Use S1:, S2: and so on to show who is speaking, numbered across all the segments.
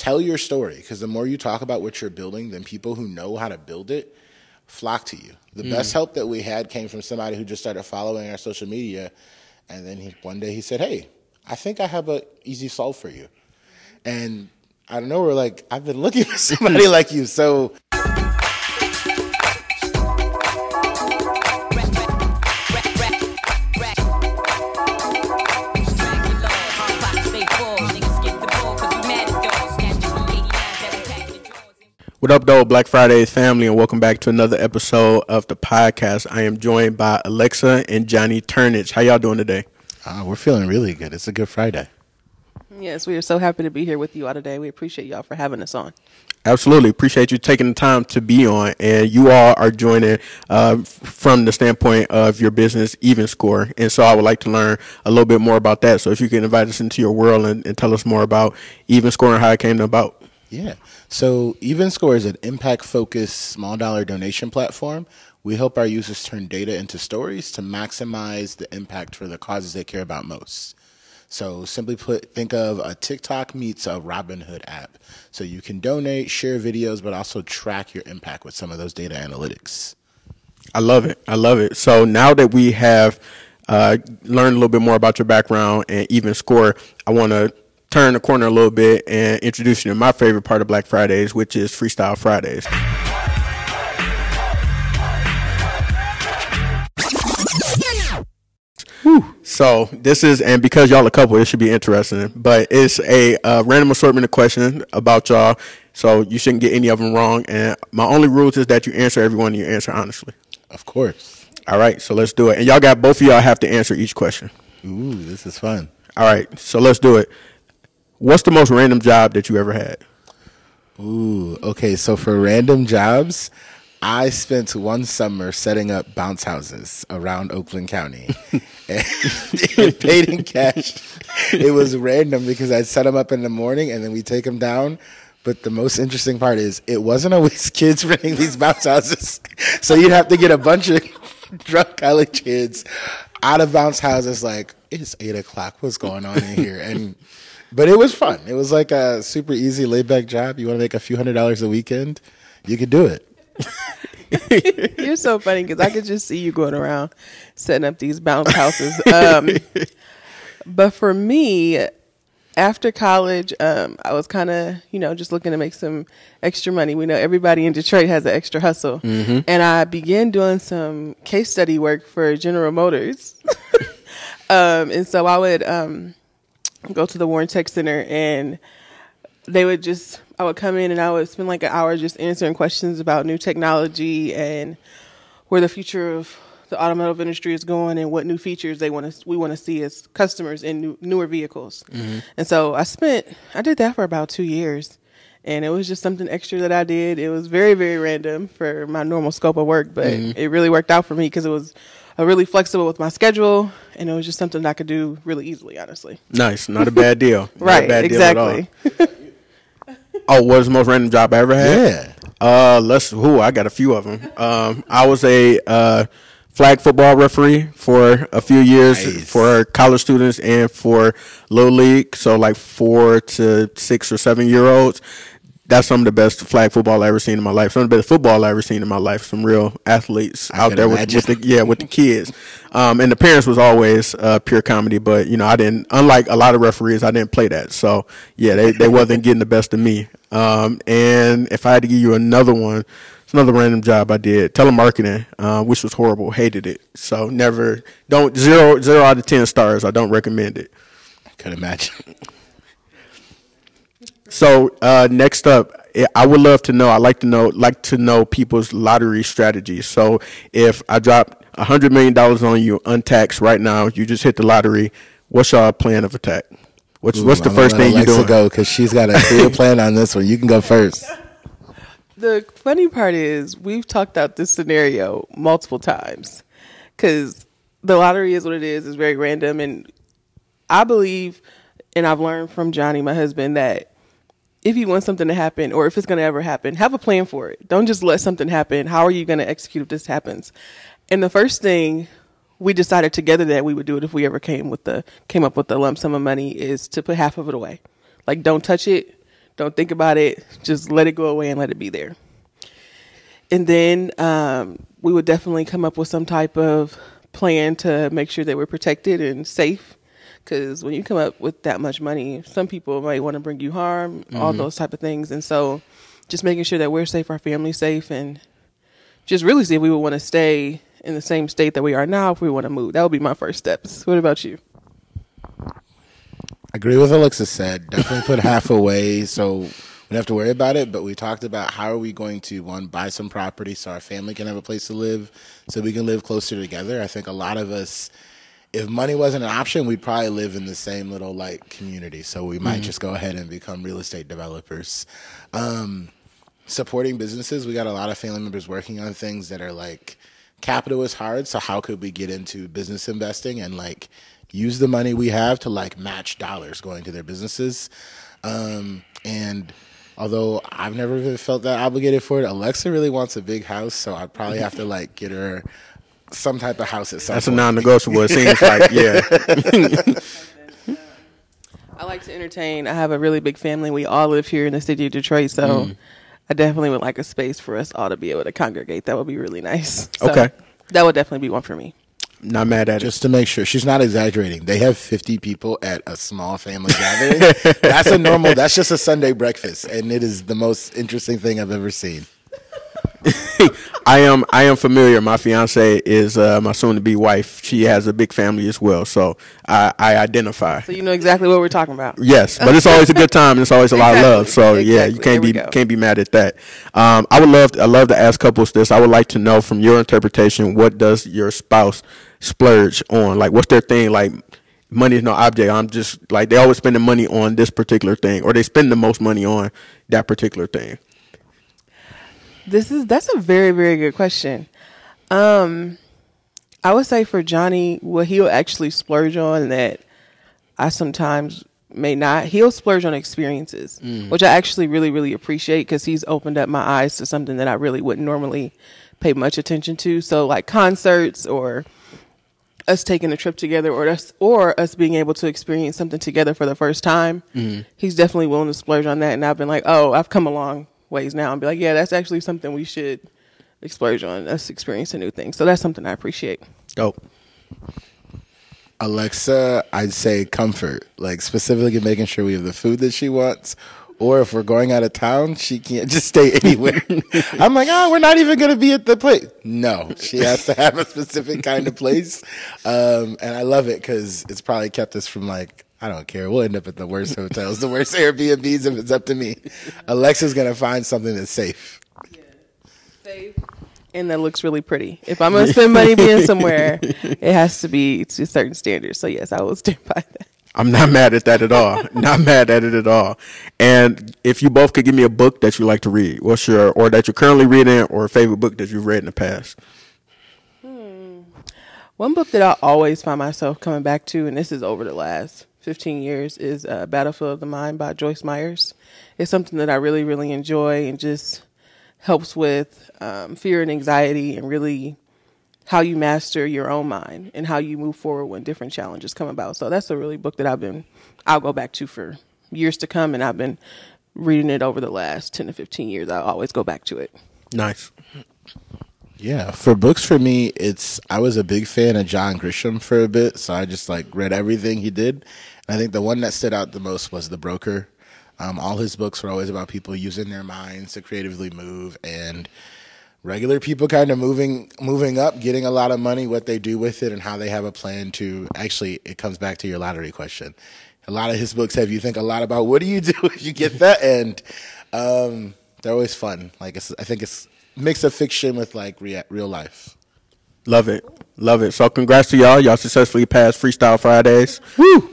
S1: tell your story because the more you talk about what you're building, then people who know how to build it flock to you. The mm. best help that we had came from somebody who just started following our social media, and then he, one day he said, "Hey, I think I have an easy solve for you," and I don't know. We're like, I've been looking for somebody like you, so
S2: What up, though, Black Fridays family, and welcome back to another episode of the podcast. I am joined by Alexa and Johnnie Turnage. How y'all doing today?
S1: Uh, we're feeling really good. It's a good Friday.
S3: Yes, we are so happy to be here with you all today. We appreciate y'all for having us on.
S2: Absolutely. Appreciate you taking the time to be on. And you all are joining uh, from the standpoint of your business, EvenScore. And so I would like to learn a little bit more about that. So if you can invite us into your world and, and tell us more about EvenScore and how it came about.
S1: Yeah. So EvenScore is an impact focused small dollar donation platform. We help our users turn data into stories to maximize the impact for the causes they care about most. So simply put, think of a TikTok meets a Robinhood app. So you can donate, share videos, but also track your impact with some of those data analytics.
S2: I love it. I love it. So now that we have uh, learned a little bit more about your background and EvenScore, I want to turn the corner a little bit and introduce you to my favorite part of Black Fridays, which is Freestyle Fridays. Whew. So this is, and because y'all a couple, it should be interesting. But it's a uh, random assortment of questions about y'all, so you shouldn't get any of them wrong. And my only rules is that you answer everyone and you answer honestly.
S1: Of course.
S2: All right, so let's do it. And y'all got both of y'all have to answer each question.
S1: Ooh, this is fun.
S2: All right, so let's do it. What's the most random job that you ever had?
S1: Ooh, okay. So for random jobs, I spent one summer setting up bounce houses around Oakland County and it paid in cash. It was random because I'd set them up in the morning and then we take them down. But the most interesting part is it wasn't always kids renting these bounce houses. So you'd have to get a bunch of drunk college kids out of bounce houses like, it's eight o'clock. What's going on in here? And but it was fun. It was like a super easy laid back job. You want to make a few hundred dollars a weekend, you could do it.
S3: You're so funny because I could just see you going around setting up these bounce houses. Um, but for me, after college, um, I was kind of, you know, just looking to make some extra money. We know everybody in Detroit has an extra hustle. Mm-hmm. And I began doing some case study work for General Motors. um, and so I would, um, go to the Warren Tech Center and they would just I would come in and I would spend like an hour just answering questions about new technology and where the future of the automotive industry is going and what new features they want to we want to see as customers in new, newer vehicles. Mm-hmm. And so I spent I did that for about 2 years. And it was just something extra that I did. It was very very random for my normal scope of work, but mm-hmm. it really worked out for me because it was really flexible with my schedule, and it was just something I could do really easily. Honestly,
S2: nice, not a bad deal.
S3: right, bad exactly.
S2: Deal oh, what was the most random job I ever
S1: had?
S2: Yeah. Uh, let's. Who I got a few of them. Um, I was a uh, flag football referee for a few years nice. for college students and for little league. So like four to six or seven year olds that's some of the best flag football I ever seen in my life. Some of the best football I ever seen in my life. Some real athletes out there with, with, the yeah with the kids. Um, and the parents was always uh, pure comedy, but you know I didn't. Unlike a lot of referees, I didn't play that. So yeah, they they wasn't getting the best of me. Um, and if I had to give you another one, it's another random job I did telemarketing, uh, which was horrible. Hated it. So never don't zero zero out of ten stars. I don't recommend it.
S1: Could imagine.
S2: So uh, next up, I would love to know. I like to know, like to know people's lottery strategies. So if I drop a hundred million dollars on you untaxed right now, you just hit the lottery. What's your plan of attack? What's Ooh, what's the I'm first thing you do?
S1: Go because she's got a clear plan on this one. You can go first.
S3: The funny part is we've talked out this scenario multiple times because the lottery is what it is. It's very random, and I believe, and I've learned from Johnnie, my husband, that if you want something to happen or if it's going to ever happen, have a plan for it. Don't just let something happen. How are you going to execute if this happens? And the first thing we decided together that we would do it if we ever came with the came up with the lump sum of money is to put half of it away. Like don't touch it. Don't think about it. Just let it go away and let it be there. And then um, we would definitely come up with some type of plan to make sure that we're protected and safe. Because when you come up with that much money, some people might want to bring you harm, mm-hmm. all those type of things. And so, just making sure that we're safe, our family's safe, and just really see if we would want to stay in the same state that we are now if we want to move. That would be my first steps. What about you?
S1: I agree with Alexa said. Definitely put half away so we don't have to worry about it. But we talked about how are we going to one buy some property so our family can have a place to live, so we can live closer together. I think a lot of us, if money wasn't an option, we'd probably live in the same little like community. So we might mm-hmm. just go ahead and become real estate developers. Um, supporting businesses, we got a lot of family members working on things that are like capital is hard. So how could we get into business investing and like use the money we have to like match dollars going to their businesses. Um, and although I've never felt that obligated for it, Alexa really wants a big house, so I'd probably have to like get her some type of house at some.
S2: That's
S1: point.
S2: a non-negotiable. It seems like yeah.
S3: I like to entertain. I have a really big family. We all live here in the city of Detroit, so mm. I definitely would like a space for us all to be able to congregate. That would be really nice. So
S2: okay,
S3: that would definitely be one for me.
S2: Not mad at
S1: Just it. Just to make sure she's not exaggerating. They have 50 people at a small family gathering. that's a normal, that's just a Sunday breakfast. And it is the most interesting thing I've ever seen.
S2: I am I am familiar. My fiance is uh, my soon to be wife. She has a big family as well, so I, I, identify.
S3: So you know exactly what we're talking about.
S2: Yes, but it's always a good time. and It's always a exactly. lot of love. So exactly. yeah, you can't be can't be mad at that. Um, I would love to, I love to ask couples this. I would like to know from your interpretation, what does your spouse splurge on? Like, what's their thing? Like, money is no object. I'm just like they always spending money on this particular thing, or they spend the most money on that particular thing.
S3: This is that's a very very good question. Um, I would say for Johnnie, what he'll actually splurge on that I sometimes may not. He'll splurge on experiences, mm. which I actually really really appreciate because he's opened up my eyes to something that I really wouldn't normally pay much attention to. So like concerts or us taking a trip together or us or us being able to experience something together for the first time, mm-hmm. he's definitely willing to splurge on that. And I've been like, oh, I've come a long ways now and be like, yeah, that's actually something we should explore on. Us experiencing new things. So that's something I appreciate.
S2: Oh.
S1: Alexa, I'd say comfort, like specifically making sure we have the food that she wants, or if we're going out of town, she can't just stay anywhere. I'm like, oh, we're not even going to be at the place. No, she has to have a specific kind of place. Um, and I love it because it's probably kept us from like, I don't care. We'll end up at the worst hotels, the worst Airbnbs if it's up to me. Alexa's going to find something that's safe.
S3: Yeah. Safe. And that looks really pretty. If I'm going to spend money being somewhere, it has to be to certain standards. So, yes, I will stand by that.
S2: I'm not mad at that at all. not mad at it at all. And if you both could give me a book that you like to read, what's your or that you're currently reading or a favorite book that you've read in the past?
S3: Hmm. One book that I always find myself coming back to, and this is over the last 15 years, is uh, Battlefield of the Mind by Joyce Myers. It's something that I really, really enjoy and just helps with um, fear and anxiety and really how you master your own mind and how you move forward when different challenges come about. So that's a really book that I've been I'll go back to for years to come and I've been reading it over the last 10 to 15 years. I always go back to it.
S2: Nice.
S1: Yeah, for books for me, it's I was a big fan of John Grisham for a bit, so I just like read everything he did. And I think the one that stood out the most was The Broker. Um, all his books were always about people using their minds to creatively move and regular people kind of moving moving up, getting a lot of money, what they do with it, and how they have a plan to. Actually, it comes back to your lottery question. A lot of his books have you think a lot about what do you do if you get that, and um, they're always fun. Like I think it's mix of fiction with like rea- real life.
S2: Love it, love it. So congrats to y'all. Y'all successfully passed Freestyle Fridays.
S1: Woo!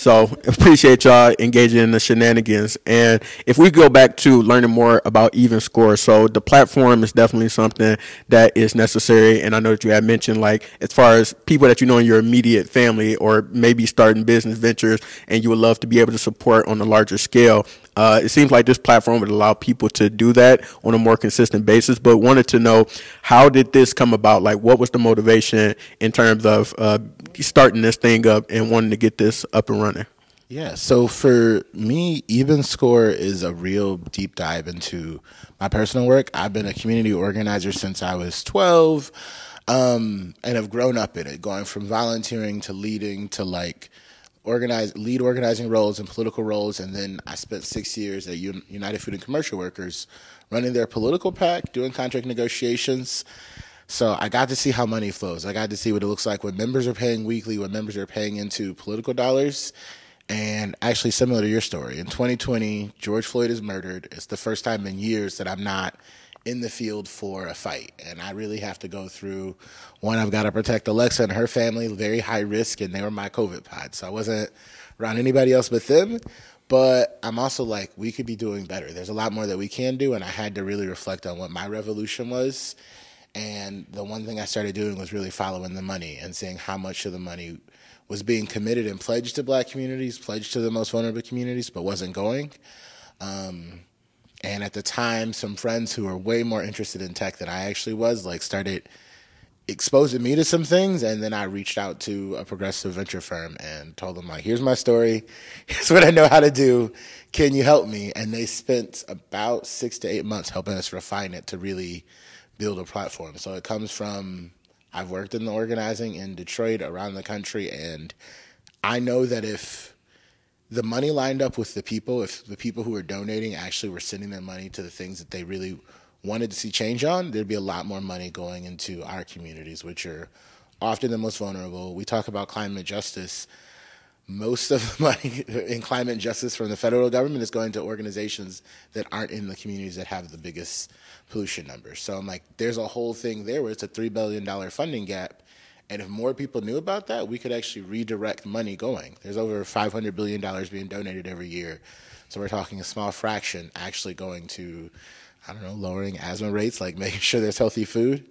S2: So appreciate y'all engaging in the shenanigans. And if we go back to learning more about EvenScore, so the platform is definitely something that is necessary. And I know that you had mentioned like as far as people that you know in your immediate family or maybe starting business ventures and you would love to be able to support on a larger scale. Uh, it seems like this platform would allow people to do that on a more consistent basis. But wanted to know how did this come about? Like, what was the motivation in terms of uh, starting this thing up and wanting to get this up and running?
S1: Yeah, so for me, EvenScore is a real deep dive into my personal work. I've been a community organizer since I was 12 um, and have grown up in it, going from volunteering to leading to like organize lead organizing roles and political roles. And then I spent six years at United Food and Commercial Workers running their political PAC, doing contract negotiations. So I got to see how money flows. I got to see what it looks like when members are paying weekly, when members are paying into political dollars and actually, similar to your story, in 2020, George Floyd is murdered. It's the first time in years that I'm not in the field for a fight. And I really have to go through one, I've got to protect Alexa and her family, very high risk, and they were my COVID pod. So I wasn't around anybody else but them. But I'm also like, we could be doing better. There's a lot more that we can do. And I had to really reflect on what my revolution was. And the one thing I started doing was really following the money and seeing how much of the money was being committed and pledged to black communities, pledged to the most vulnerable communities, but wasn't going. Um, and at the time, some friends who were way more interested in tech than I actually was, like, started exposing me to some things. And then I reached out to a progressive venture firm and told them, like, here's my story. Here's what I know how to do. Can you help me? And they spent about six to eight months helping us refine it to really build a platform. So it comes from I've worked in the organizing in Detroit, around the country, and I know that if the money lined up with the people, if the people who were donating actually were sending their money to the things that they really wanted to see change on, there'd be a lot more money going into our communities, which are often the most vulnerable. We talk about climate justice. Most of the money in climate justice from the federal government is going to organizations that aren't in the communities that have the biggest pollution numbers. So I'm like, there's a whole thing there where it's a $3 billion funding gap. And if more people knew about that, we could actually redirect money going. There's over $500 billion being donated every year. So we're talking a small fraction actually going to, I don't know, lowering asthma rates, like making sure there's healthy food.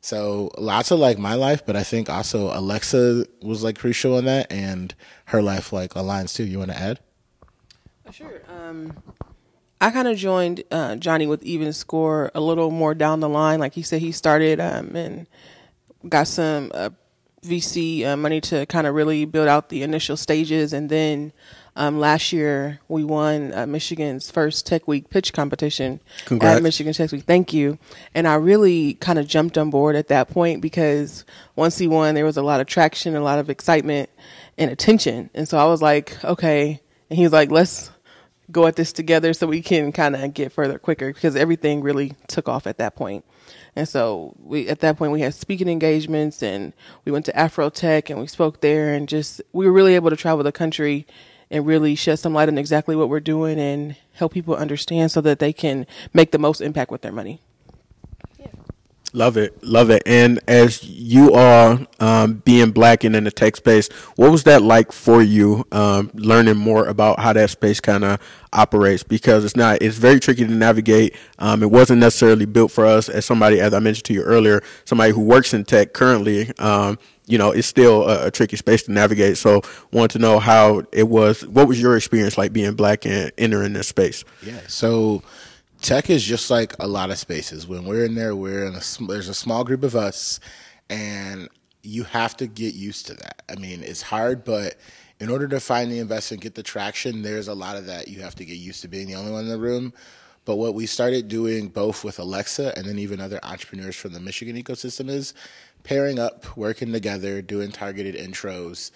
S1: So lots of like my life, but I think also Alexa was like crucial in that and her life like aligns too. You want to add?
S3: Sure. Um, I kind of joined uh, Johnnie with EvenScore a little more down the line. Like he said, he started um, and got some uh, VC uh, money to kind of really build out the initial stages, and then um, last year we won uh, Michigan's first Tech Week pitch competition
S2: Congrats.
S3: at Michigan Tech Week. Thank you. And I really kind of jumped on board at that point because once he won, there was a lot of traction, a lot of excitement, and attention. And so I was like, okay. And he was like, let's go at this together so we can kind of get further quicker because everything really took off at that point. And so we at that point we had speaking engagements and we went to AfroTech and we spoke there and just we were really able to travel the country and really shed some light on exactly what we're doing and help people understand so that they can make the most impact with their money.
S2: Love it, love it. And as you are um, being black and in the tech space, what was that like for you? Um, learning more about how that space kind of operates because it's not, it's very tricky to navigate. Um, it wasn't necessarily built for us as somebody, as I mentioned to you earlier, somebody who works in tech currently. Um, you know, it's still a, a, tricky space to navigate. So, want to know how it was. What was your experience like being black and entering this space?
S1: Yeah. So tech is just like a lot of spaces. When we're in there, we're in a there's a small group of us, and you have to get used to that. I mean, it's hard, but in order to find the investment, get the traction, there's a lot of that you have to get used to being the only one in the room. But what we started doing both with Alexa and then even other entrepreneurs from the Michigan ecosystem is pairing up, working together, doing targeted intros,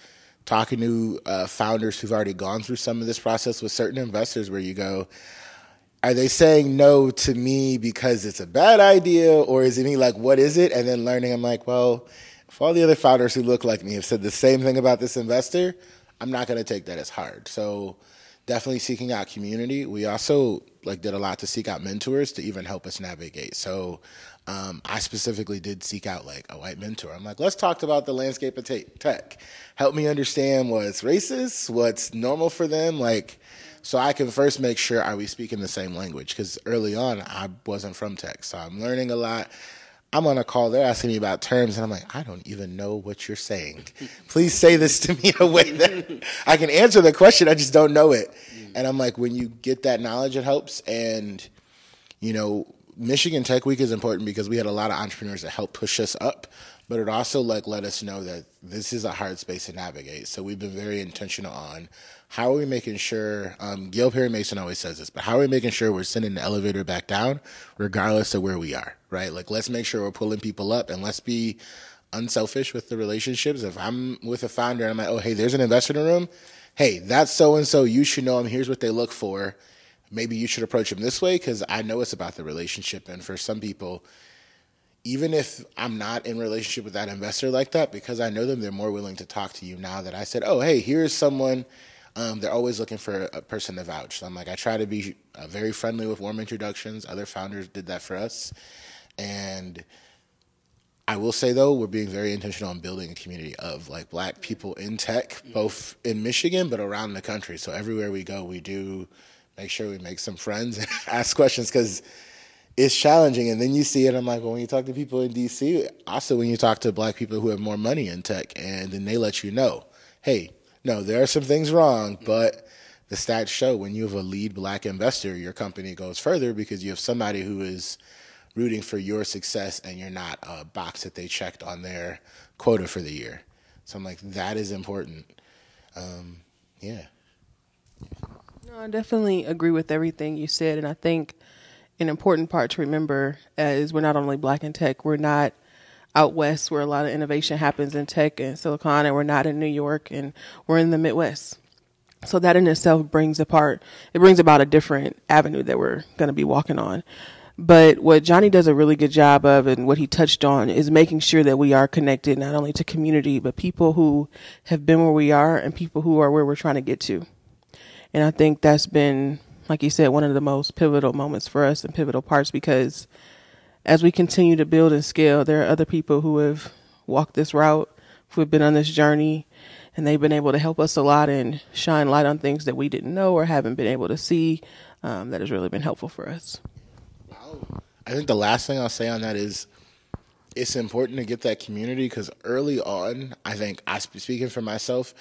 S1: talking to uh, founders who've already gone through some of this process with certain investors where you go, are they saying no to me because it's a bad idea or is it me like what is it? And then learning i'm like well if all the other founders who look like me have said the same thing about this investor i'm not going to take that as hard. So definitely seeking out community. We also like did a lot to seek out mentors to even help us navigate. So um, i specifically did seek out like a white mentor. I'm like let's talk about the landscape of tech. Help me understand what's racist what's normal for them like so I can first make sure are we speaking the same language because early on I wasn't from tech, so I'm learning a lot. I'm on a call, they're asking me about terms, and I'm like, I don't even know what you're saying. Please say this to me in a way that I can answer the question, I just don't know it. Mm. And I'm like, when you get that knowledge, it helps. And, you know, Michigan Tech Week is important because we had a lot of entrepreneurs that helped push us up, but it also like let us know that this is a hard space to navigate. So we've been very intentional on how are we making sure? Um, Gail Perry Mason always says this, but how are we making sure we're sending the elevator back down, regardless of where we are? Right? Like, let's make sure we're pulling people up, and let's be unselfish with the relationships. If I'm with a founder and I'm like, oh, hey, there's an investor in the room. Hey, that's so and so. You should know them. Here's what they look for. Maybe you should approach them this way because I know it's about the relationship. And for some people, even if I'm not in relationship with that investor like that, because I know them, they're more willing to talk to you now that I said, oh, hey, here's someone. Um, they're always looking for a person to vouch. So I'm like, I try to be uh, very friendly with warm introductions. Other founders did that for us. And I will say though, we're being very intentional on building a community of like black people in tech, both in Michigan but around the country. So everywhere we go, we do make sure we make some friends and ask questions because it's challenging. And then you see it. I'm like, well, when you talk to people in DC, also when you talk to black people who have more money in tech, and then they let you know, hey, no, there are some things wrong, but the stats show when you have a lead black investor, your company goes further because you have somebody who is rooting for your success and you're not a box that they checked on their quota for the year. So I'm like, that is important. Um, yeah.
S3: No, I definitely agree with everything you said. And I think an important part to remember is we're not only black in tech, we're not out west where a lot of innovation happens in tech and Silicon, and we're not in New York and we're in the Midwest. So that in itself brings apart, it brings about a different avenue that we're going to be walking on. But what Johnnie does a really good job of and what he touched on is making sure that we are connected not only to community, but people who have been where we are and people who are where we're trying to get to. And I think that's been, like you said, one of the most pivotal moments for us and pivotal parts because as we continue to build and scale, there are other people who have walked this route, who have been on this journey, and they've been able to help us a lot and shine light on things that we didn't know or haven't been able to see. Um, that has really been helpful for us. Wow.
S1: I think the last thing I'll say on that is it's important to get that community because early on, I think I speaking for myself,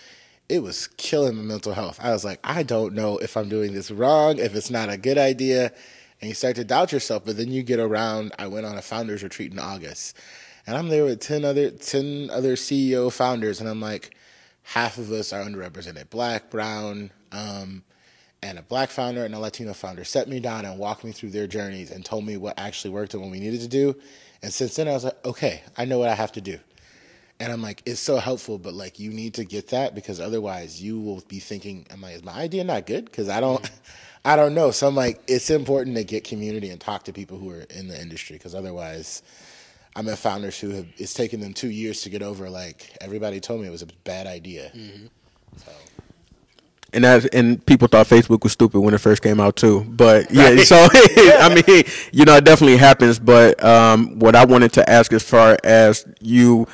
S1: it was killing my mental health. I was like, I don't know if I'm doing this wrong, if it's not a good idea, and you start to doubt yourself. But then you get around. I went on a founders retreat in August, and I'm there with ten other ten other CEO founders, and I'm like, half of us are underrepresented, black, brown. Um, and a black founder and a Latino founder set me down and walked me through their journeys and told me what actually worked and what we needed to do. And since then, I was like, okay, I know what I have to do. And I'm like, it's so helpful, but like, you need to get that because otherwise, you will be thinking, am I is my idea not good? Because I don't, I don't know. So I'm like, it's important to get community and talk to people who are in the industry because otherwise, I met founders who have it's taken them two years to get over. Like everybody told me it was a bad idea. Mm-hmm.
S2: So and that and people thought Facebook was stupid when it first came out too. But yeah, right. so I mean, you know, it definitely happens. But um, what I wanted to ask, as far as you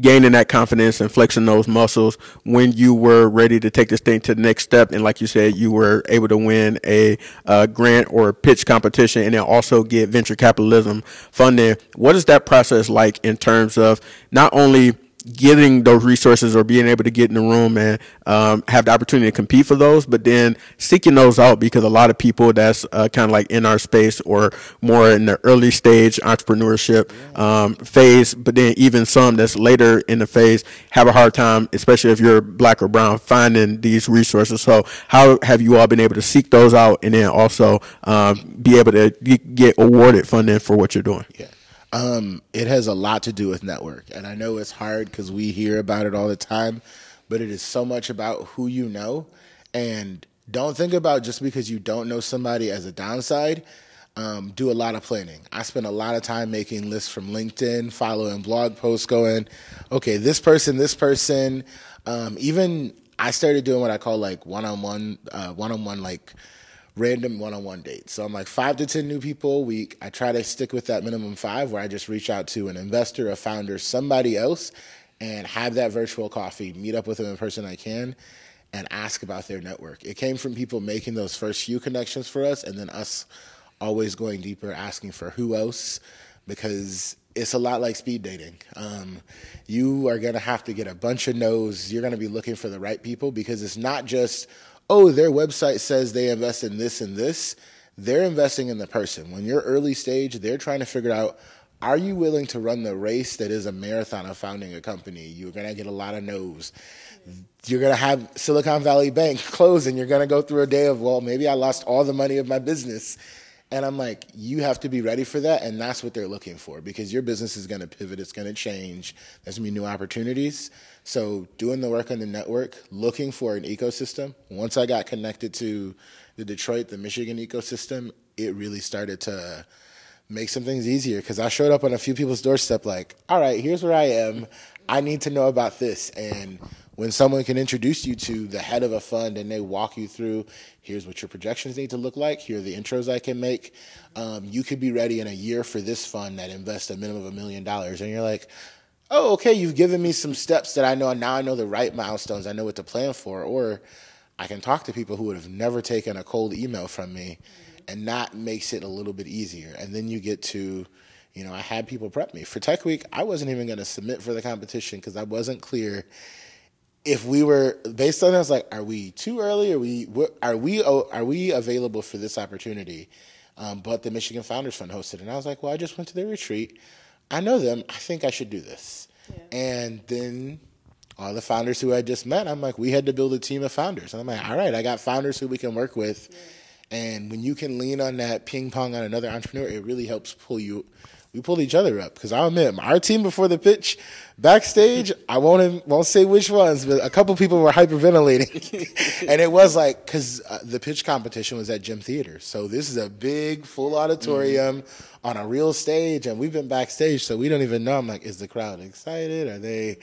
S2: gaining that confidence and flexing those muscles when you were ready to take this thing to the next step, and like you said, you were able to win a uh, grant or pitch competition, and then also get venture capitalism funding. What is that process like in terms of not only getting those resources or being able to get in the room and um, have the opportunity to compete for those, but then seeking those out because a lot of people that's uh, kind of like in our space or more in the early stage entrepreneurship um, phase, but then even some that's later in the phase have a hard time, especially if you're black or brown, finding these resources. So, how have you all been able to seek those out and then also um, be able to get awarded funding for what you're doing?
S1: Yeah. Um, it has a lot to do with network, and I know it's hard because we hear about it all the time, but it is so much about who you know, and don't think about just because you don't know somebody as a downside. Um, do a lot of planning. I spend a lot of time making lists from LinkedIn, following blog posts, going, okay, this person, this person. Um, even I started doing what I call like one on one, uh one on one like random one-on-one dates. So I'm like five to ten new people a week. I try to stick with that minimum five, where I just reach out to an investor, a founder, somebody else, and have that virtual coffee, meet up with them in person I can, and ask about their network. It came from people making those first few connections for us, and then us always going deeper, asking for who else, because it's a lot like speed dating. Um, you are going to have to get a bunch of no's. You're going to be looking for the right people because it's not just oh, their website says they invest in this and this. They're investing in the person. When you're early stage, they're trying to figure out are you willing to run the race that is a marathon of founding a company? You're going to get a lot of no's. you're gonna have Silicon Valley Bank close, and you're gonna go through a day of well, maybe I lost all the money of my business. And I'm like, you have to be ready for that, and that's what they're looking for because your business is going to pivot, it's going to change. There's going to be new opportunities. So, doing the work on the network, looking for an ecosystem. Once I got connected to the Detroit, the Michigan ecosystem, it really started to make some things easier because I showed up on a few people's doorstep, like, all right, here's where I am. I need to know about this. And when someone can introduce you to the head of a fund and they walk you through here's what your projections need to look like here are the intros i can make um, you could be ready in a year for this fund that invests a minimum of a million dollars and you're like oh okay you've given me some steps that i know now i know the right milestones i know what to plan for or i can talk to people who would have never taken a cold email from me and that makes it a little bit easier and then you get to you know i had people prep me for tech week i wasn't even going to submit for the competition because i wasn't clear if we were based on this, like, are we too early? Are we are we are we available for this opportunity? Um, but the Michigan Founders Fund hosted, it and I was like, well, I just went to their retreat. I know them. I think I should do this. Yeah. And then all the founders who I just met, I'm like, we had to build a team of founders. And I'm like, all right, I got founders who we can work with. Yeah. And when you can lean on that ping pong on another entrepreneur, it really helps pull you we pulled each other up because I'll admit our team before the pitch backstage I won't won't say which ones but a couple people were hyperventilating. And it was like because uh, the pitch competition was at Gem Theater so this is a big full auditorium mm-hmm. on a real stage and we've been backstage so we don't even know. I'm like is the crowd excited? Are they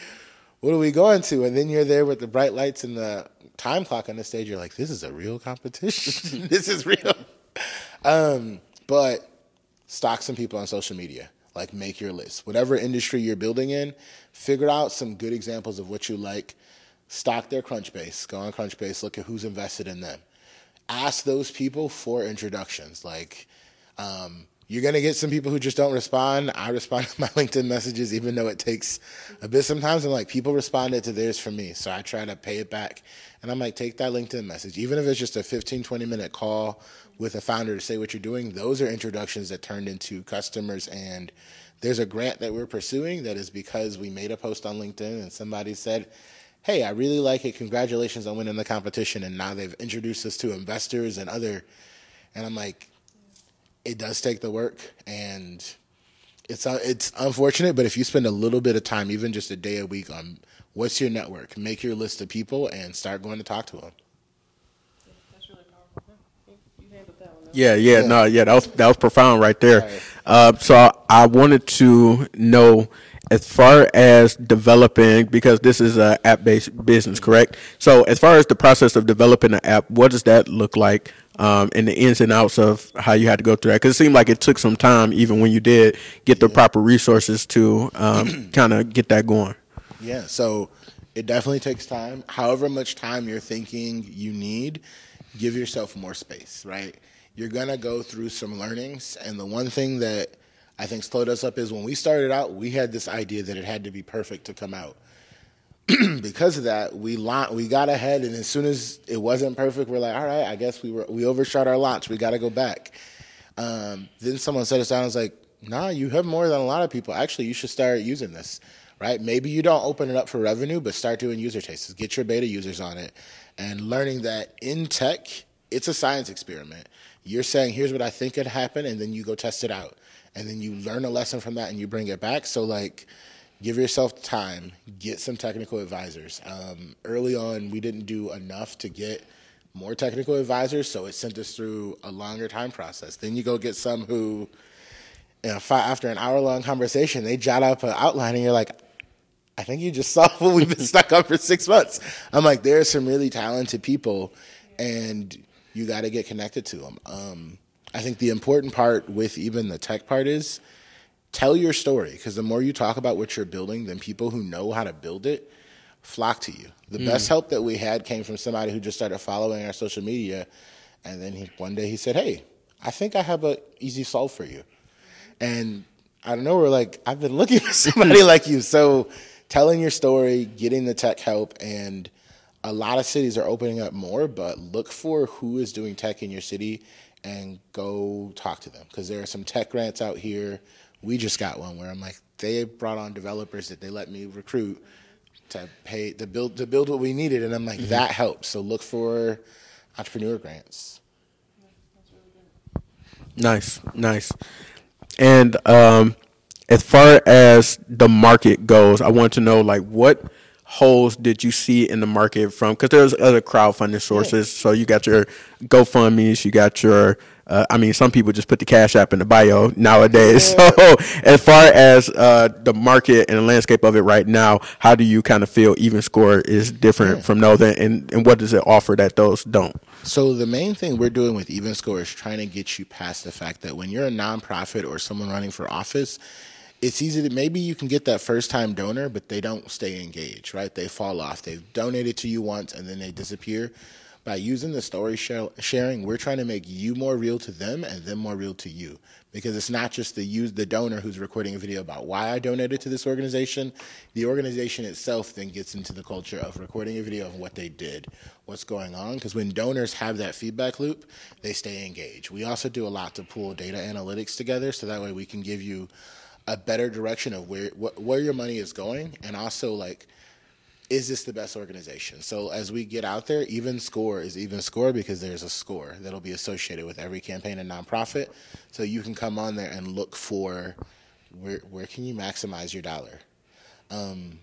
S1: what are we going to? And then you're there with the bright lights and the time clock on the stage. You're like this is a real competition. This is real. Um, but stalk some people on social media. Like make your list. Whatever industry you're building in, figure out some good examples of what you like. Stalk their Crunchbase. Go on Crunchbase, look at who's invested in them. Ask those people for introductions. Like, um, you're going to get some people who just don't respond. I respond to my LinkedIn messages, even though it takes a bit sometimes. I'm like, people responded to theirs for me. So I try to pay it back. And I'm like, take that LinkedIn message. Even if it's just a 15, 20 minute call with a founder to say what you're doing, those are introductions that turned into customers. And there's a grant that we're pursuing that is because we made a post on LinkedIn and somebody said, Hey, I really like it. Congratulations on winning the competition. And now they've introduced us to investors and other. And I'm like, it does take the work and it's uh, it's unfortunate, but if you spend a little bit of time, even just a day a week on what's your network, make your list of people and start going to talk to them.
S2: Yeah, yeah, yeah, no, yeah, that was that was profound right there. Right. Uh, so I wanted to know as far as developing because this is a app based business, correct? So as far as the process of developing an app, what does that look like? Um, and the ins and outs of how you had to go through that because it seemed like it took some time, even when you did get the yeah. proper resources to um, kind of get that going.
S1: Yeah, so it definitely takes time. However much time you're thinking you need, give yourself more space, right? You're gonna go through some learnings, and the one thing that I think slowed us up is when we started out, we had this idea that it had to be perfect to come out. because of that, we la- we got ahead, and as soon as it wasn't perfect, we're like, all right, I guess we were we overshot our launch. We got to go back. Um, then someone set us down. I was like, nah, you have more than a lot of people. Actually, you should start using this. Right? Maybe you don't open it up for revenue, but start doing user tastes. Get your beta users on it, and learning that in tech, it's a science experiment. You're saying, here's what I think could happen, and then you go test it out and then you learn a lesson from that and you bring it back. So like, give yourself time, get some technical advisors. Um, early on, we didn't do enough to get more technical advisors, so it sent us through a longer time process. Then you go get some who, you know, after an hour long conversation, they jot up an outline, and you're like, I think you just saw what we've been stuck on for six months. I'm like, there are some really talented people, and you got to get connected to them. Um, I think the important part with even the tech part is tell your story because the more you talk about what you're building, then people who know how to build it flock to you. The mm. best help that we had came from somebody who just started following our social media, and then he, one day he said, "Hey, I think I have an easy solve for you," and I don't know. We're like, I've been looking for somebody like you. So, telling your story, getting the tech help, and a lot of cities are opening up more. But look for who is doing tech in your city and go talk to them because there are some tech grants out here. We just got one where I'm like, they brought on developers that they let me recruit to pay to build to build what we needed, and I'm like, mm-hmm. that helps. So look for entrepreneur grants.
S2: Nice, nice. And um, as far as the market goes, I want to know like what holes did you see in the market from? Because there's other crowdfunding sources. So you got your GoFundmes, you got your. Uh, I mean, some people just put the cash app in the bio nowadays. Yeah. So, as far as uh, the market and the landscape of it right now, how do you kind of feel EvenScore is different yeah. from those, and, and what does it offer that those don't?
S1: So the main thing we're doing with EvenScore is trying to get you past the fact that when you're a nonprofit or someone running for office, it's easy to maybe you can get that first time donor, but they don't stay engaged, right? They fall off. They've donated to you once and then they disappear. By using the story sharing, we're trying to make you more real to them and them more real to you. Because it's not just the use the donor who's recording a video about why I donated to this organization. The organization itself then gets into the culture of recording a video of what they did, what's going on. Because when donors have that feedback loop, they stay engaged. We also do a lot to pull data analytics together so that way we can give you a better direction of where wh- where your money is going, and also like, is this the best organization? So as we get out there, EvenScore is EvenScore because there's a score that'll be associated with every campaign and nonprofit. So you can come on there and look for where where can you maximize your dollar. Um,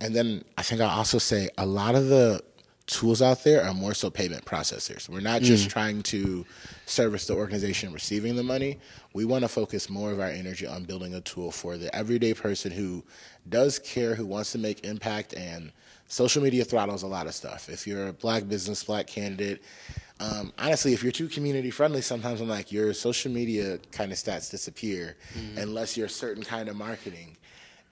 S1: and then I think I'll also say a lot of the tools out there are more so payment processors. We're not just mm. trying to service the organization receiving the money. We want to focus more of our energy on building a tool for the everyday person who does care, who wants to make impact, and social media throttles a lot of stuff. If you're a black business, black candidate, um, honestly, if you're too community friendly, sometimes I'm like, your social media kind of stats disappear mm. unless you're a certain kind of marketing.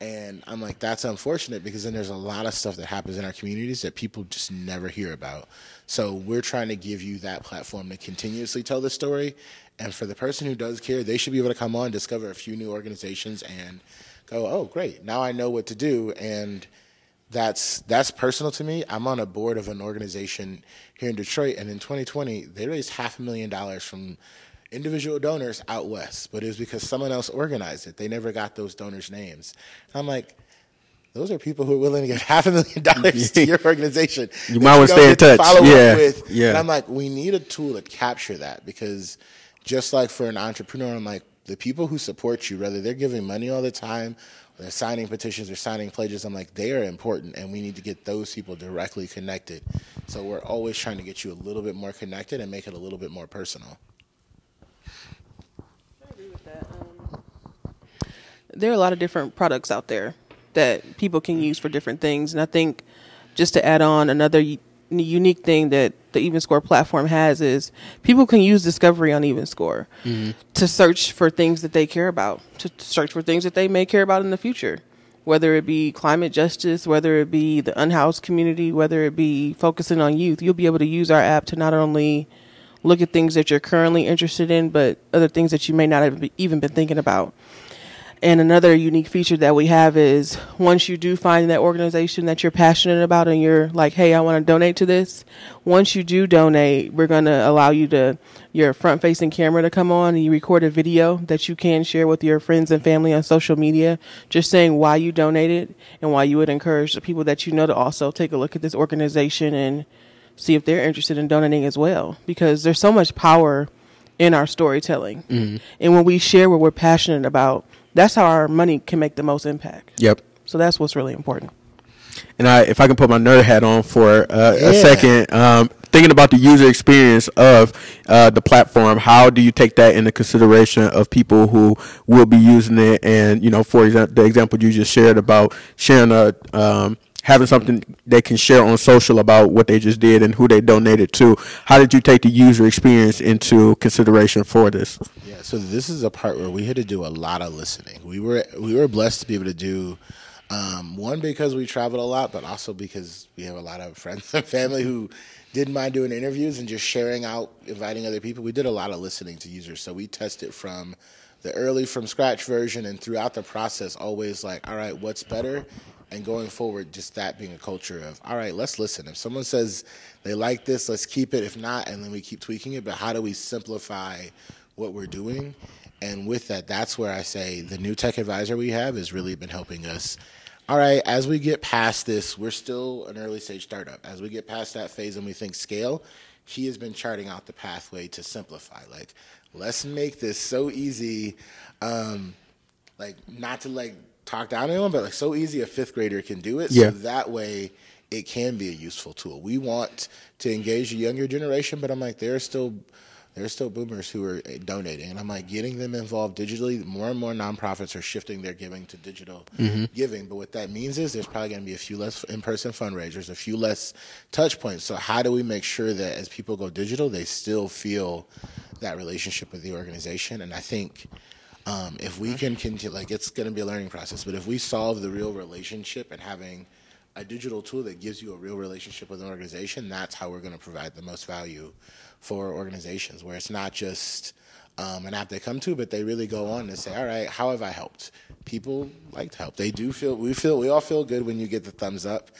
S1: And I'm like, that's unfortunate because then there's a lot of stuff that happens in our communities that people just never hear about. So we're trying to give you that platform to continuously tell the story. And for the person who does care, they should be able to come on, discover a few new organizations, and go, oh, great, now I know what to do. And that's that's personal to me. I'm on a board of an organization here in Detroit, and in 2020, they raised half a million dollars from individual donors out west, but it was because someone else organized it. They never got those donors' names. And I'm like, those are people who are willing to give half a million dollars to your organization.
S2: You might want to stay in touch. Follow yeah.
S1: up with.
S2: Yeah.
S1: And I'm like, we need a tool to capture that because just like for an entrepreneur, I'm like, the people who support you, whether they're giving money all the time, or they're signing petitions or signing pledges, I'm like, they are important and we need to get those people directly connected. So we're always trying to get you a little bit more connected and make it a little bit more personal.
S3: There are a lot of different products out there that people can use for different things. And I think just to add on another unique thing that the EvenScore platform has is people can use Discovery on EvenScore mm-hmm. to search for things that they care about, to search for things that they may care about in the future, whether it be climate justice, whether it be the unhoused community, whether it be focusing on youth. You'll be able to use our app to not only look at things that you're currently interested in, but other things that you may not have even been thinking about. And another unique feature that we have is once you do find that organization that you're passionate about and you're like, hey, I want to donate to this, once you do donate, we're going to allow you to, your front facing camera to come on and you record a video that you can share with your friends and family on social media, just saying why you donated and why you would encourage the people that you know to also take a look at this organization and see if they're interested in donating as well. Because there's so much power in our storytelling. Mm-hmm. And when we share what we're passionate about, that's how our money can make the most impact.
S2: Yep.
S3: So that's what's really important.
S2: And I, if I can put my nerd hat on for uh, yeah. a second, um, thinking about the user experience of uh, the platform, how do you take that into consideration of people who will be using it? And you know, for example, the example you just shared about sharing a um, having something they can share on social about what they just did and who they donated to. How did you take the user experience into consideration for this?
S1: Yeah, so this is a part where we had to do a lot of listening. We were we were blessed to be able to do um, one because we traveled a lot, but also because we have a lot of friends and family who didn't mind doing interviews and just sharing out, inviting other people. We did a lot of listening to users, so we tested from the early from scratch version and throughout the process always like all right what's better and going forward, just that being a culture of, all right, let's listen. If someone says they like this, let's keep it. If not, and then we keep tweaking it. But how do we simplify what we're doing? And with that, that's where I say the new tech advisor we have has really been helping us all right, as we get past this, we're still an early stage startup. As we get past that phase and we think scale, he has been charting out the pathway to simplify. Like, let's make this so easy. Um, like, not to like talk down to anyone, but like so easy a fifth grader can do it.
S2: Yeah.
S1: So that way it can be a useful tool. We want to engage the younger generation, but I'm like, there are still there are still boomers who are donating, and I'm like getting them involved digitally. More and more nonprofits are shifting their giving to digital mm-hmm. giving, but what that means is there's probably going to be a few less in-person fundraisers, a few less touch points. So how do we make sure that as people go digital, they still feel that relationship with the organization? And I think um, if we can continue, like it's going to be a learning process, but if we solve the real relationship and having a digital tool that gives you a real relationship with an organization, that's how we're going to provide the most value for organizations, where it's not just um, an app they come to, but they really go on and say, all right, how have I helped? People like to help. They do feel, we feel, we all feel good when you get the thumbs up.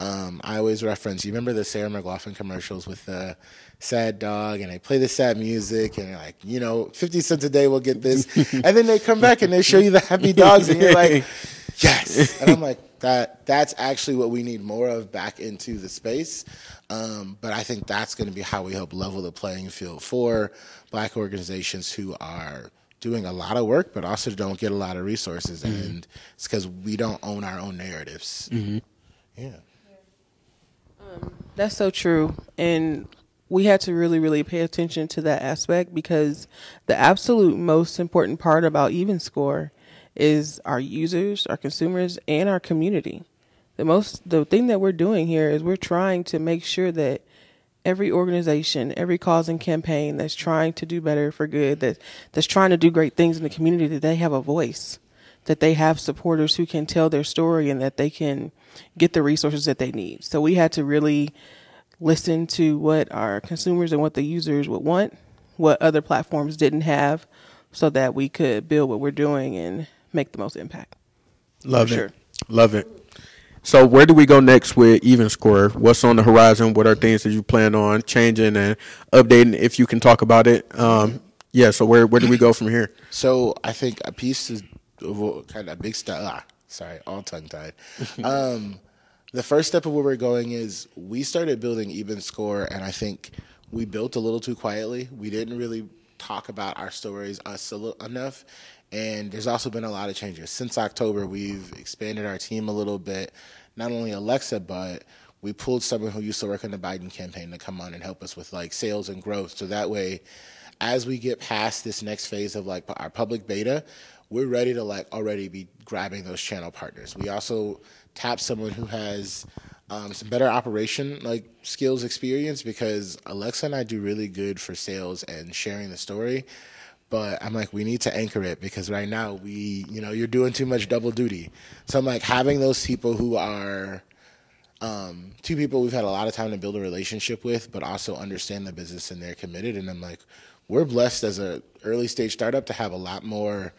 S1: Um, I always reference, you remember the Sarah McLachlan commercials with the sad dog and they play the sad music and like, you know, 50 cents a day will get this. and then they come back and they show you the happy dogs and you're like, yes. And I'm like, that that's actually what we need more of back into the space. Um, but I think that's going to be how we help level the playing field for black organizations who are doing a lot of work, but also don't get a lot of resources. Mm-hmm. And it's because we don't own our own narratives. Mm-hmm. Yeah.
S3: That's so true. And we had to really, really pay attention to that aspect because the absolute most important part about EvenScore is our users, our consumers, and our community. The most the thing that we're doing here is we're trying to make sure that every organization, every cause and campaign that's trying to do better for good, that that's trying to do great things in the community, that they have a voice, that they have supporters who can tell their story and that they can get the resources that they need. So we had to really listen to what our consumers and what the users would want, what other platforms didn't have, so that we could build what we're doing and make the most impact.
S2: Love it. Sure. Love it. So where do we go next with EvenScore? What's on the horizon? What are things that you plan on changing and updating? If you can talk about it, um, yeah. So where where do we go from here?
S1: So I think a piece is kind of big stuff. Ah, sorry, all tongue tied. um, the first step of where we're going is we started building EvenScore, and I think we built a little too quietly. We didn't really talk about our stories us enough, and there's also been a lot of changes. Since October, we've expanded our team a little bit. Not only Alexa, but we pulled someone who used to work in the Biden campaign to come on and help us with like sales and growth. So that way, as we get past this next phase of like our public beta, we're ready to like already be grabbing those channel partners. We also tap someone who has um, some better operation like skills experience because Alexa and I do really good for sales and sharing the story but I'm like, we need to anchor it because right now we, you know, you're doing too much double duty. So I'm like, having those people who are um, two people we've had a lot of time to build a relationship with, but also understand the business and they're committed. And I'm like, we're blessed as a early stage startup to have a lot more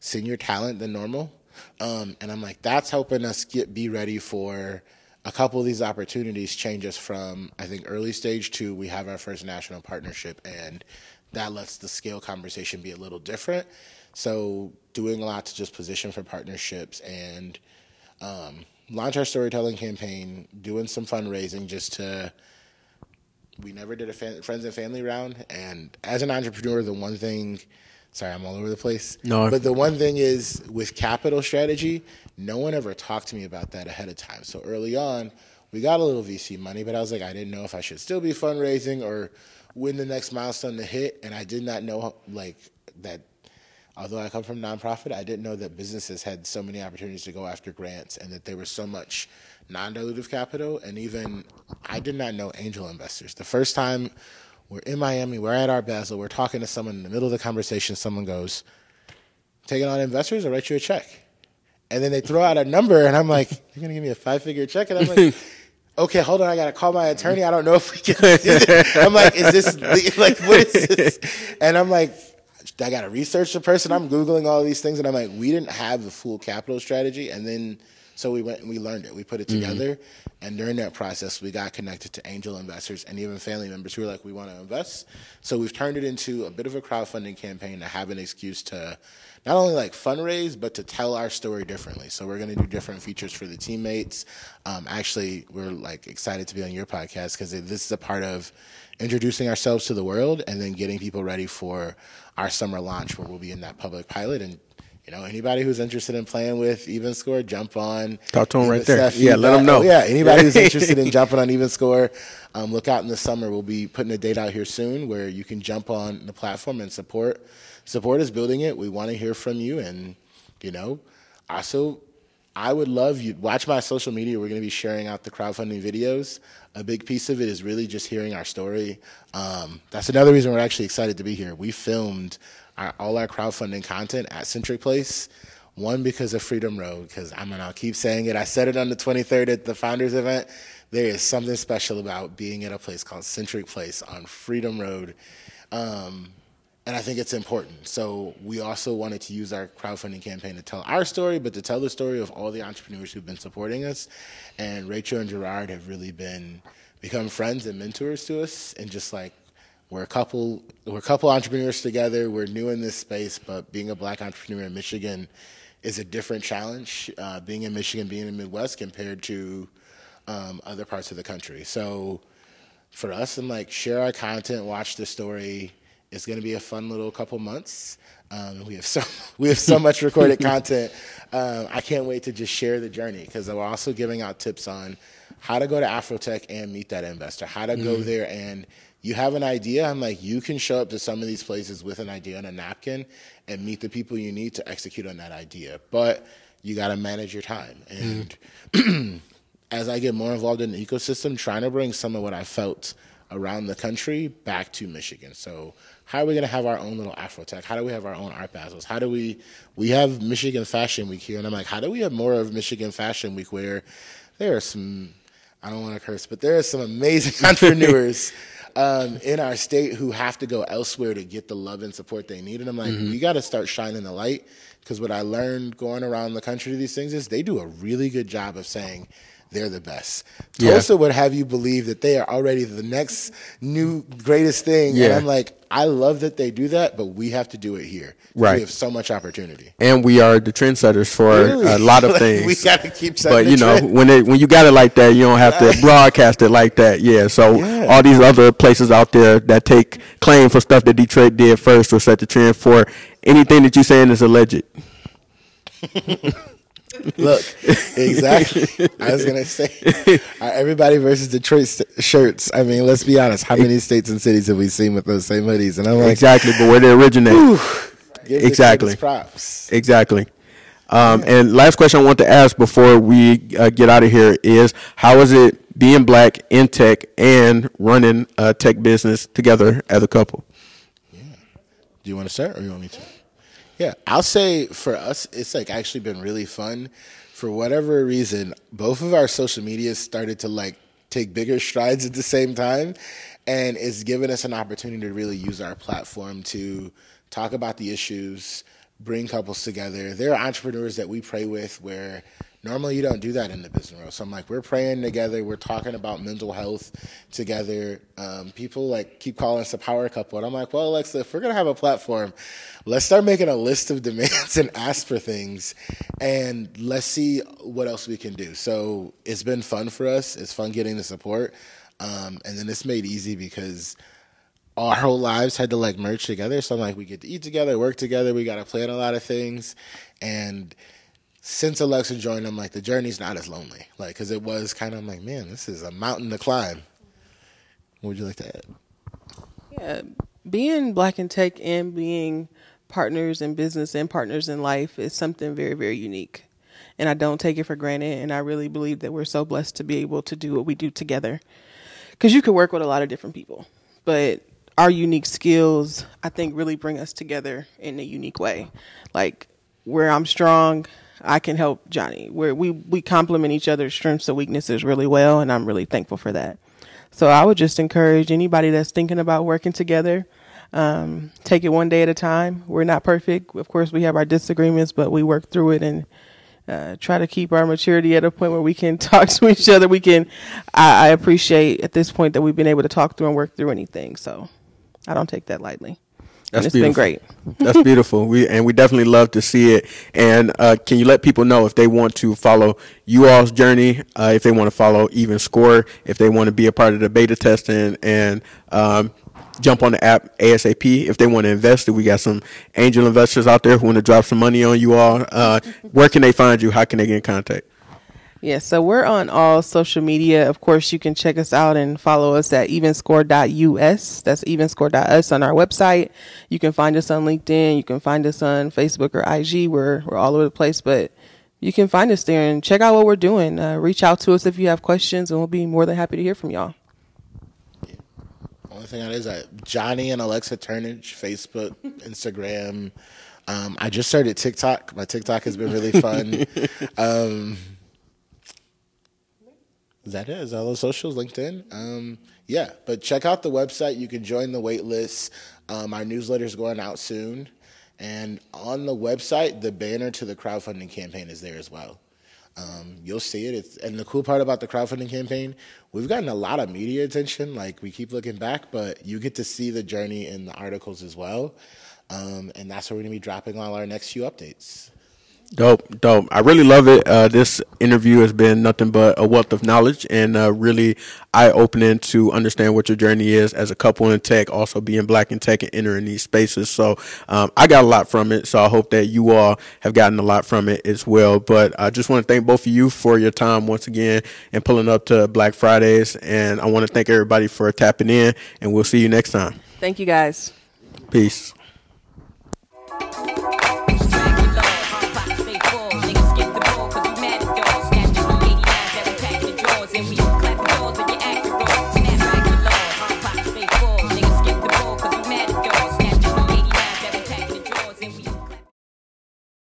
S1: senior talent than normal. Um, and I'm like, that's helping us get be ready for a couple of these opportunities change us from I think early stage to we have our first national partnership and that lets the scale conversation be a little different. So doing a lot to just position for partnerships and um, launch our storytelling campaign, doing some fundraising just to. We never did a fan, friends and family round, and as an entrepreneur, the one thing. Sorry, I'm all over the place.
S2: No,
S1: but the one thing is with capital strategy, no one ever talked to me about that ahead of time. So early on, we got a little VC money, but I was like, I didn't know if I should still be fundraising or when the next milestone to hit. And I did not know like that. Although I come from nonprofit, I didn't know that businesses had so many opportunities to go after grants and that there was so much non-dilutive capital. And even I did not know angel investors. The first time we're in Miami, we're at Art Basel, we're talking to someone in the middle of the conversation. Someone goes, "Taking on investors? I'll write you a check." And then they throw out a number, and I'm like, "You're gonna give me a five-figure check?" And I'm like okay, hold on, I gotta call my attorney. I don't know if we can. I'm like, is this like what is this? And I'm like, I gotta research the person. I'm googling all these things, and I'm like, we didn't have the full capital strategy. And then, So we went and we learned it. We put it
S2: Mm-hmm.
S1: together, and during that process, we got connected to angel investors and even family members who were like, "We want to invest." So we've turned it into a bit of a crowdfunding campaign to have an excuse to not only like fundraise, but to tell our story differently. So we're going to do different features for the teammates. Um, actually, we're like excited to be on your podcast because this is a part of introducing ourselves to the world and then getting people ready for our summer launch where we'll be in that public pilot and you know, anybody who's interested in playing with EvenScore, jump on.
S2: Talk to
S1: Give
S2: right there. Yeah, let
S1: them
S2: know.
S1: Oh, yeah, anybody who's interested in jumping on EvenScore, um, look out in the summer. We'll be putting a date out here soon where you can jump on the platform and support support is building it. We want to hear from you, and you know, also. I would love you watch my social media. We're going to be sharing out the crowdfunding videos. A big piece of it is really just hearing our story. Um, that's another reason we're actually excited to be here. We filmed our, all our crowdfunding content at Centric Place. One because of Freedom Road, because I'm gonna keep saying it. I said it on the 23rd at the founders event. There is something special about being at a place called Centric Place on Freedom Road. Um, and I think it's important. So we also wanted to use our crowdfunding campaign to tell our story, but to tell the story of all the entrepreneurs who've been supporting us. And Rachel and Gerard have really been become friends and mentors to us, and just like we're a couple, we're a couple entrepreneurs together. We're new in this space, but being a black entrepreneur in Michigan is a different challenge. Uh, being in Michigan, being in the Midwest, compared to um, other parts of the country. So for us, I'm like share our content, watch the story. It's going to be a fun little couple months. Um, we have so we have so much recorded content. Um, I can't wait to just share the journey because we're also giving out tips on how to go to AfroTech and meet that investor, how to go there and you have an idea. I'm like, you can show up to some of these places with an idea on a napkin and meet the people you need to execute on that idea. But you got to manage your time. And as I get more involved in the ecosystem, trying to bring some of what I felt around the country back to Michigan. So how are we going to have our own little AfroTech? How do we have our own art battles? How do we we have Michigan Fashion Week here, and I'm like, how do we have more of Michigan Fashion Week where there are some I don't want to curse, but there are some amazing entrepreneurs um, in our state who have to go elsewhere to get the love and support they need. And I'm like, we got to start shining the light because what I learned going around the country to these things is they do a really good job of saying they're the best.
S2: Yeah.
S1: Tulsa would have you believe that they are already the next new greatest thing. And
S2: Yeah.
S1: I'm like, I love that they do that, but we have to do it here.
S2: Right.
S1: We have so much opportunity.
S2: and we are the trendsetters for
S1: Really?
S2: a lot of things.
S1: we gotta keep setting
S2: But you know,
S1: trend.
S2: when it when you got it like that, you don't have to broadcast it like that. Yeah. So
S1: Yeah.
S2: all these other places out there that take claim for stuff that Detroit did first or set the trend for anything that you're saying is alleged.
S1: Look, exactly. I was gonna say, uh, everybody versus Detroit st- shirts. I mean, let's be honest. How many states and cities have we seen with those same hoodies? And I'm like,
S2: Exactly, but where they originate.
S1: the
S2: exactly.
S1: props.
S2: Exactly. Um, and last question I want to ask before we uh, get out of here is how is it being black in tech and running a tech business together as a couple? Yeah.
S1: Do you want to start, or you want me to? Yeah, I'll say for us, it's like actually been really fun. For whatever reason, both of our social medias started to like take bigger strides at the same time, and it's given us an opportunity to really use our platform to talk about the issues, bring couples together. There are entrepreneurs that we pray with where normally you don't do that in the business world. So I'm like, we're praying together. We're talking about mental health together. Um, people like keep calling us a power couple. And I'm like, well, Alexa, if we're to have a platform, let's start making a list of demands and ask for things and let's see what else we can do. So it's been fun for us. It's fun getting the support. Um, and then it's made easy because our whole lives had to like merge together. So I'm like, we get to eat together, work together. We got to plan a lot of things. And since Alexa joined, I'm like, the journey's not as lonely. Like, because it was kind of, I'm like, man, this is a mountain to climb. What would you like to add?
S3: Yeah, being black in tech and being partners in business and partners in life is something very, very unique. And I don't take it for granted. And I really believe that we're so blessed to be able to do what we do together. Because you could work with a lot of different people, but our unique skills, I think, really bring us together in a unique way. Like where I'm strong, I can help Johnnie. Where we we complement each other's strengths and weaknesses really well, and I'm really thankful for that. So I would just encourage anybody that's thinking about working together, um, take it one day at a time. We're not perfect, of course. We have our disagreements, but we work through it, and uh, try to keep our maturity at a point where we can talk to each other. We can. I, I appreciate at this point that we've been able to talk through and work through anything. So I don't take that lightly. That's it's beautiful. been great.
S2: That's beautiful. We and we definitely love to see it. And uh, can you let people know if they want to follow you all's journey, uh, if they want to follow EvenScore, if they want to be a part of the beta testing and um, jump on the app ASAP. If they want to invest, we got some angel investors out there who want to drop some money on you all. Uh, where can they find you? How can they get in contact?
S3: Yeah, so we're on all social media. Of course, you can check us out and follow us at evenscore.us. That's evenscore.us on our website. You can find us on LinkedIn. You can find us on Facebook or IG. We're, we're all over the place, but you can find us there and check out what we're doing. Uh, reach out to us if you have questions, and we'll be more than happy to hear from y'all.
S1: Only thing I is that Johnnie and Alexa Turnage, Facebook, Instagram. Um, I just started TikTok. My TikTok has been really fun. um, is that it? Is all the socials, LinkedIn? Um, yeah, but check out the website. You can join the wait list. Um, our newsletter is going out soon. And on the website, the banner to the crowdfunding campaign is there as well. Um, you'll see it. It's, and the cool part about the crowdfunding campaign, we've gotten a lot of media attention. Like we keep looking back, but you get to see the journey in the articles as well. Um, and that's where we're going to be dropping all our next few updates.
S2: Dope, dope. I really love it. Uh, this interview has been nothing but a wealth of knowledge and uh, really eye opening to understand what your journey is as a couple in tech, also being black in tech and entering these spaces. So um, I got a lot from it. So I hope that you all have gotten a lot from it as well. But I just want to thank both of you for your time once again and pulling up to Black Fridays. And I want to thank everybody for tapping in, and we'll see you next time.
S3: Thank you guys.
S2: Peace.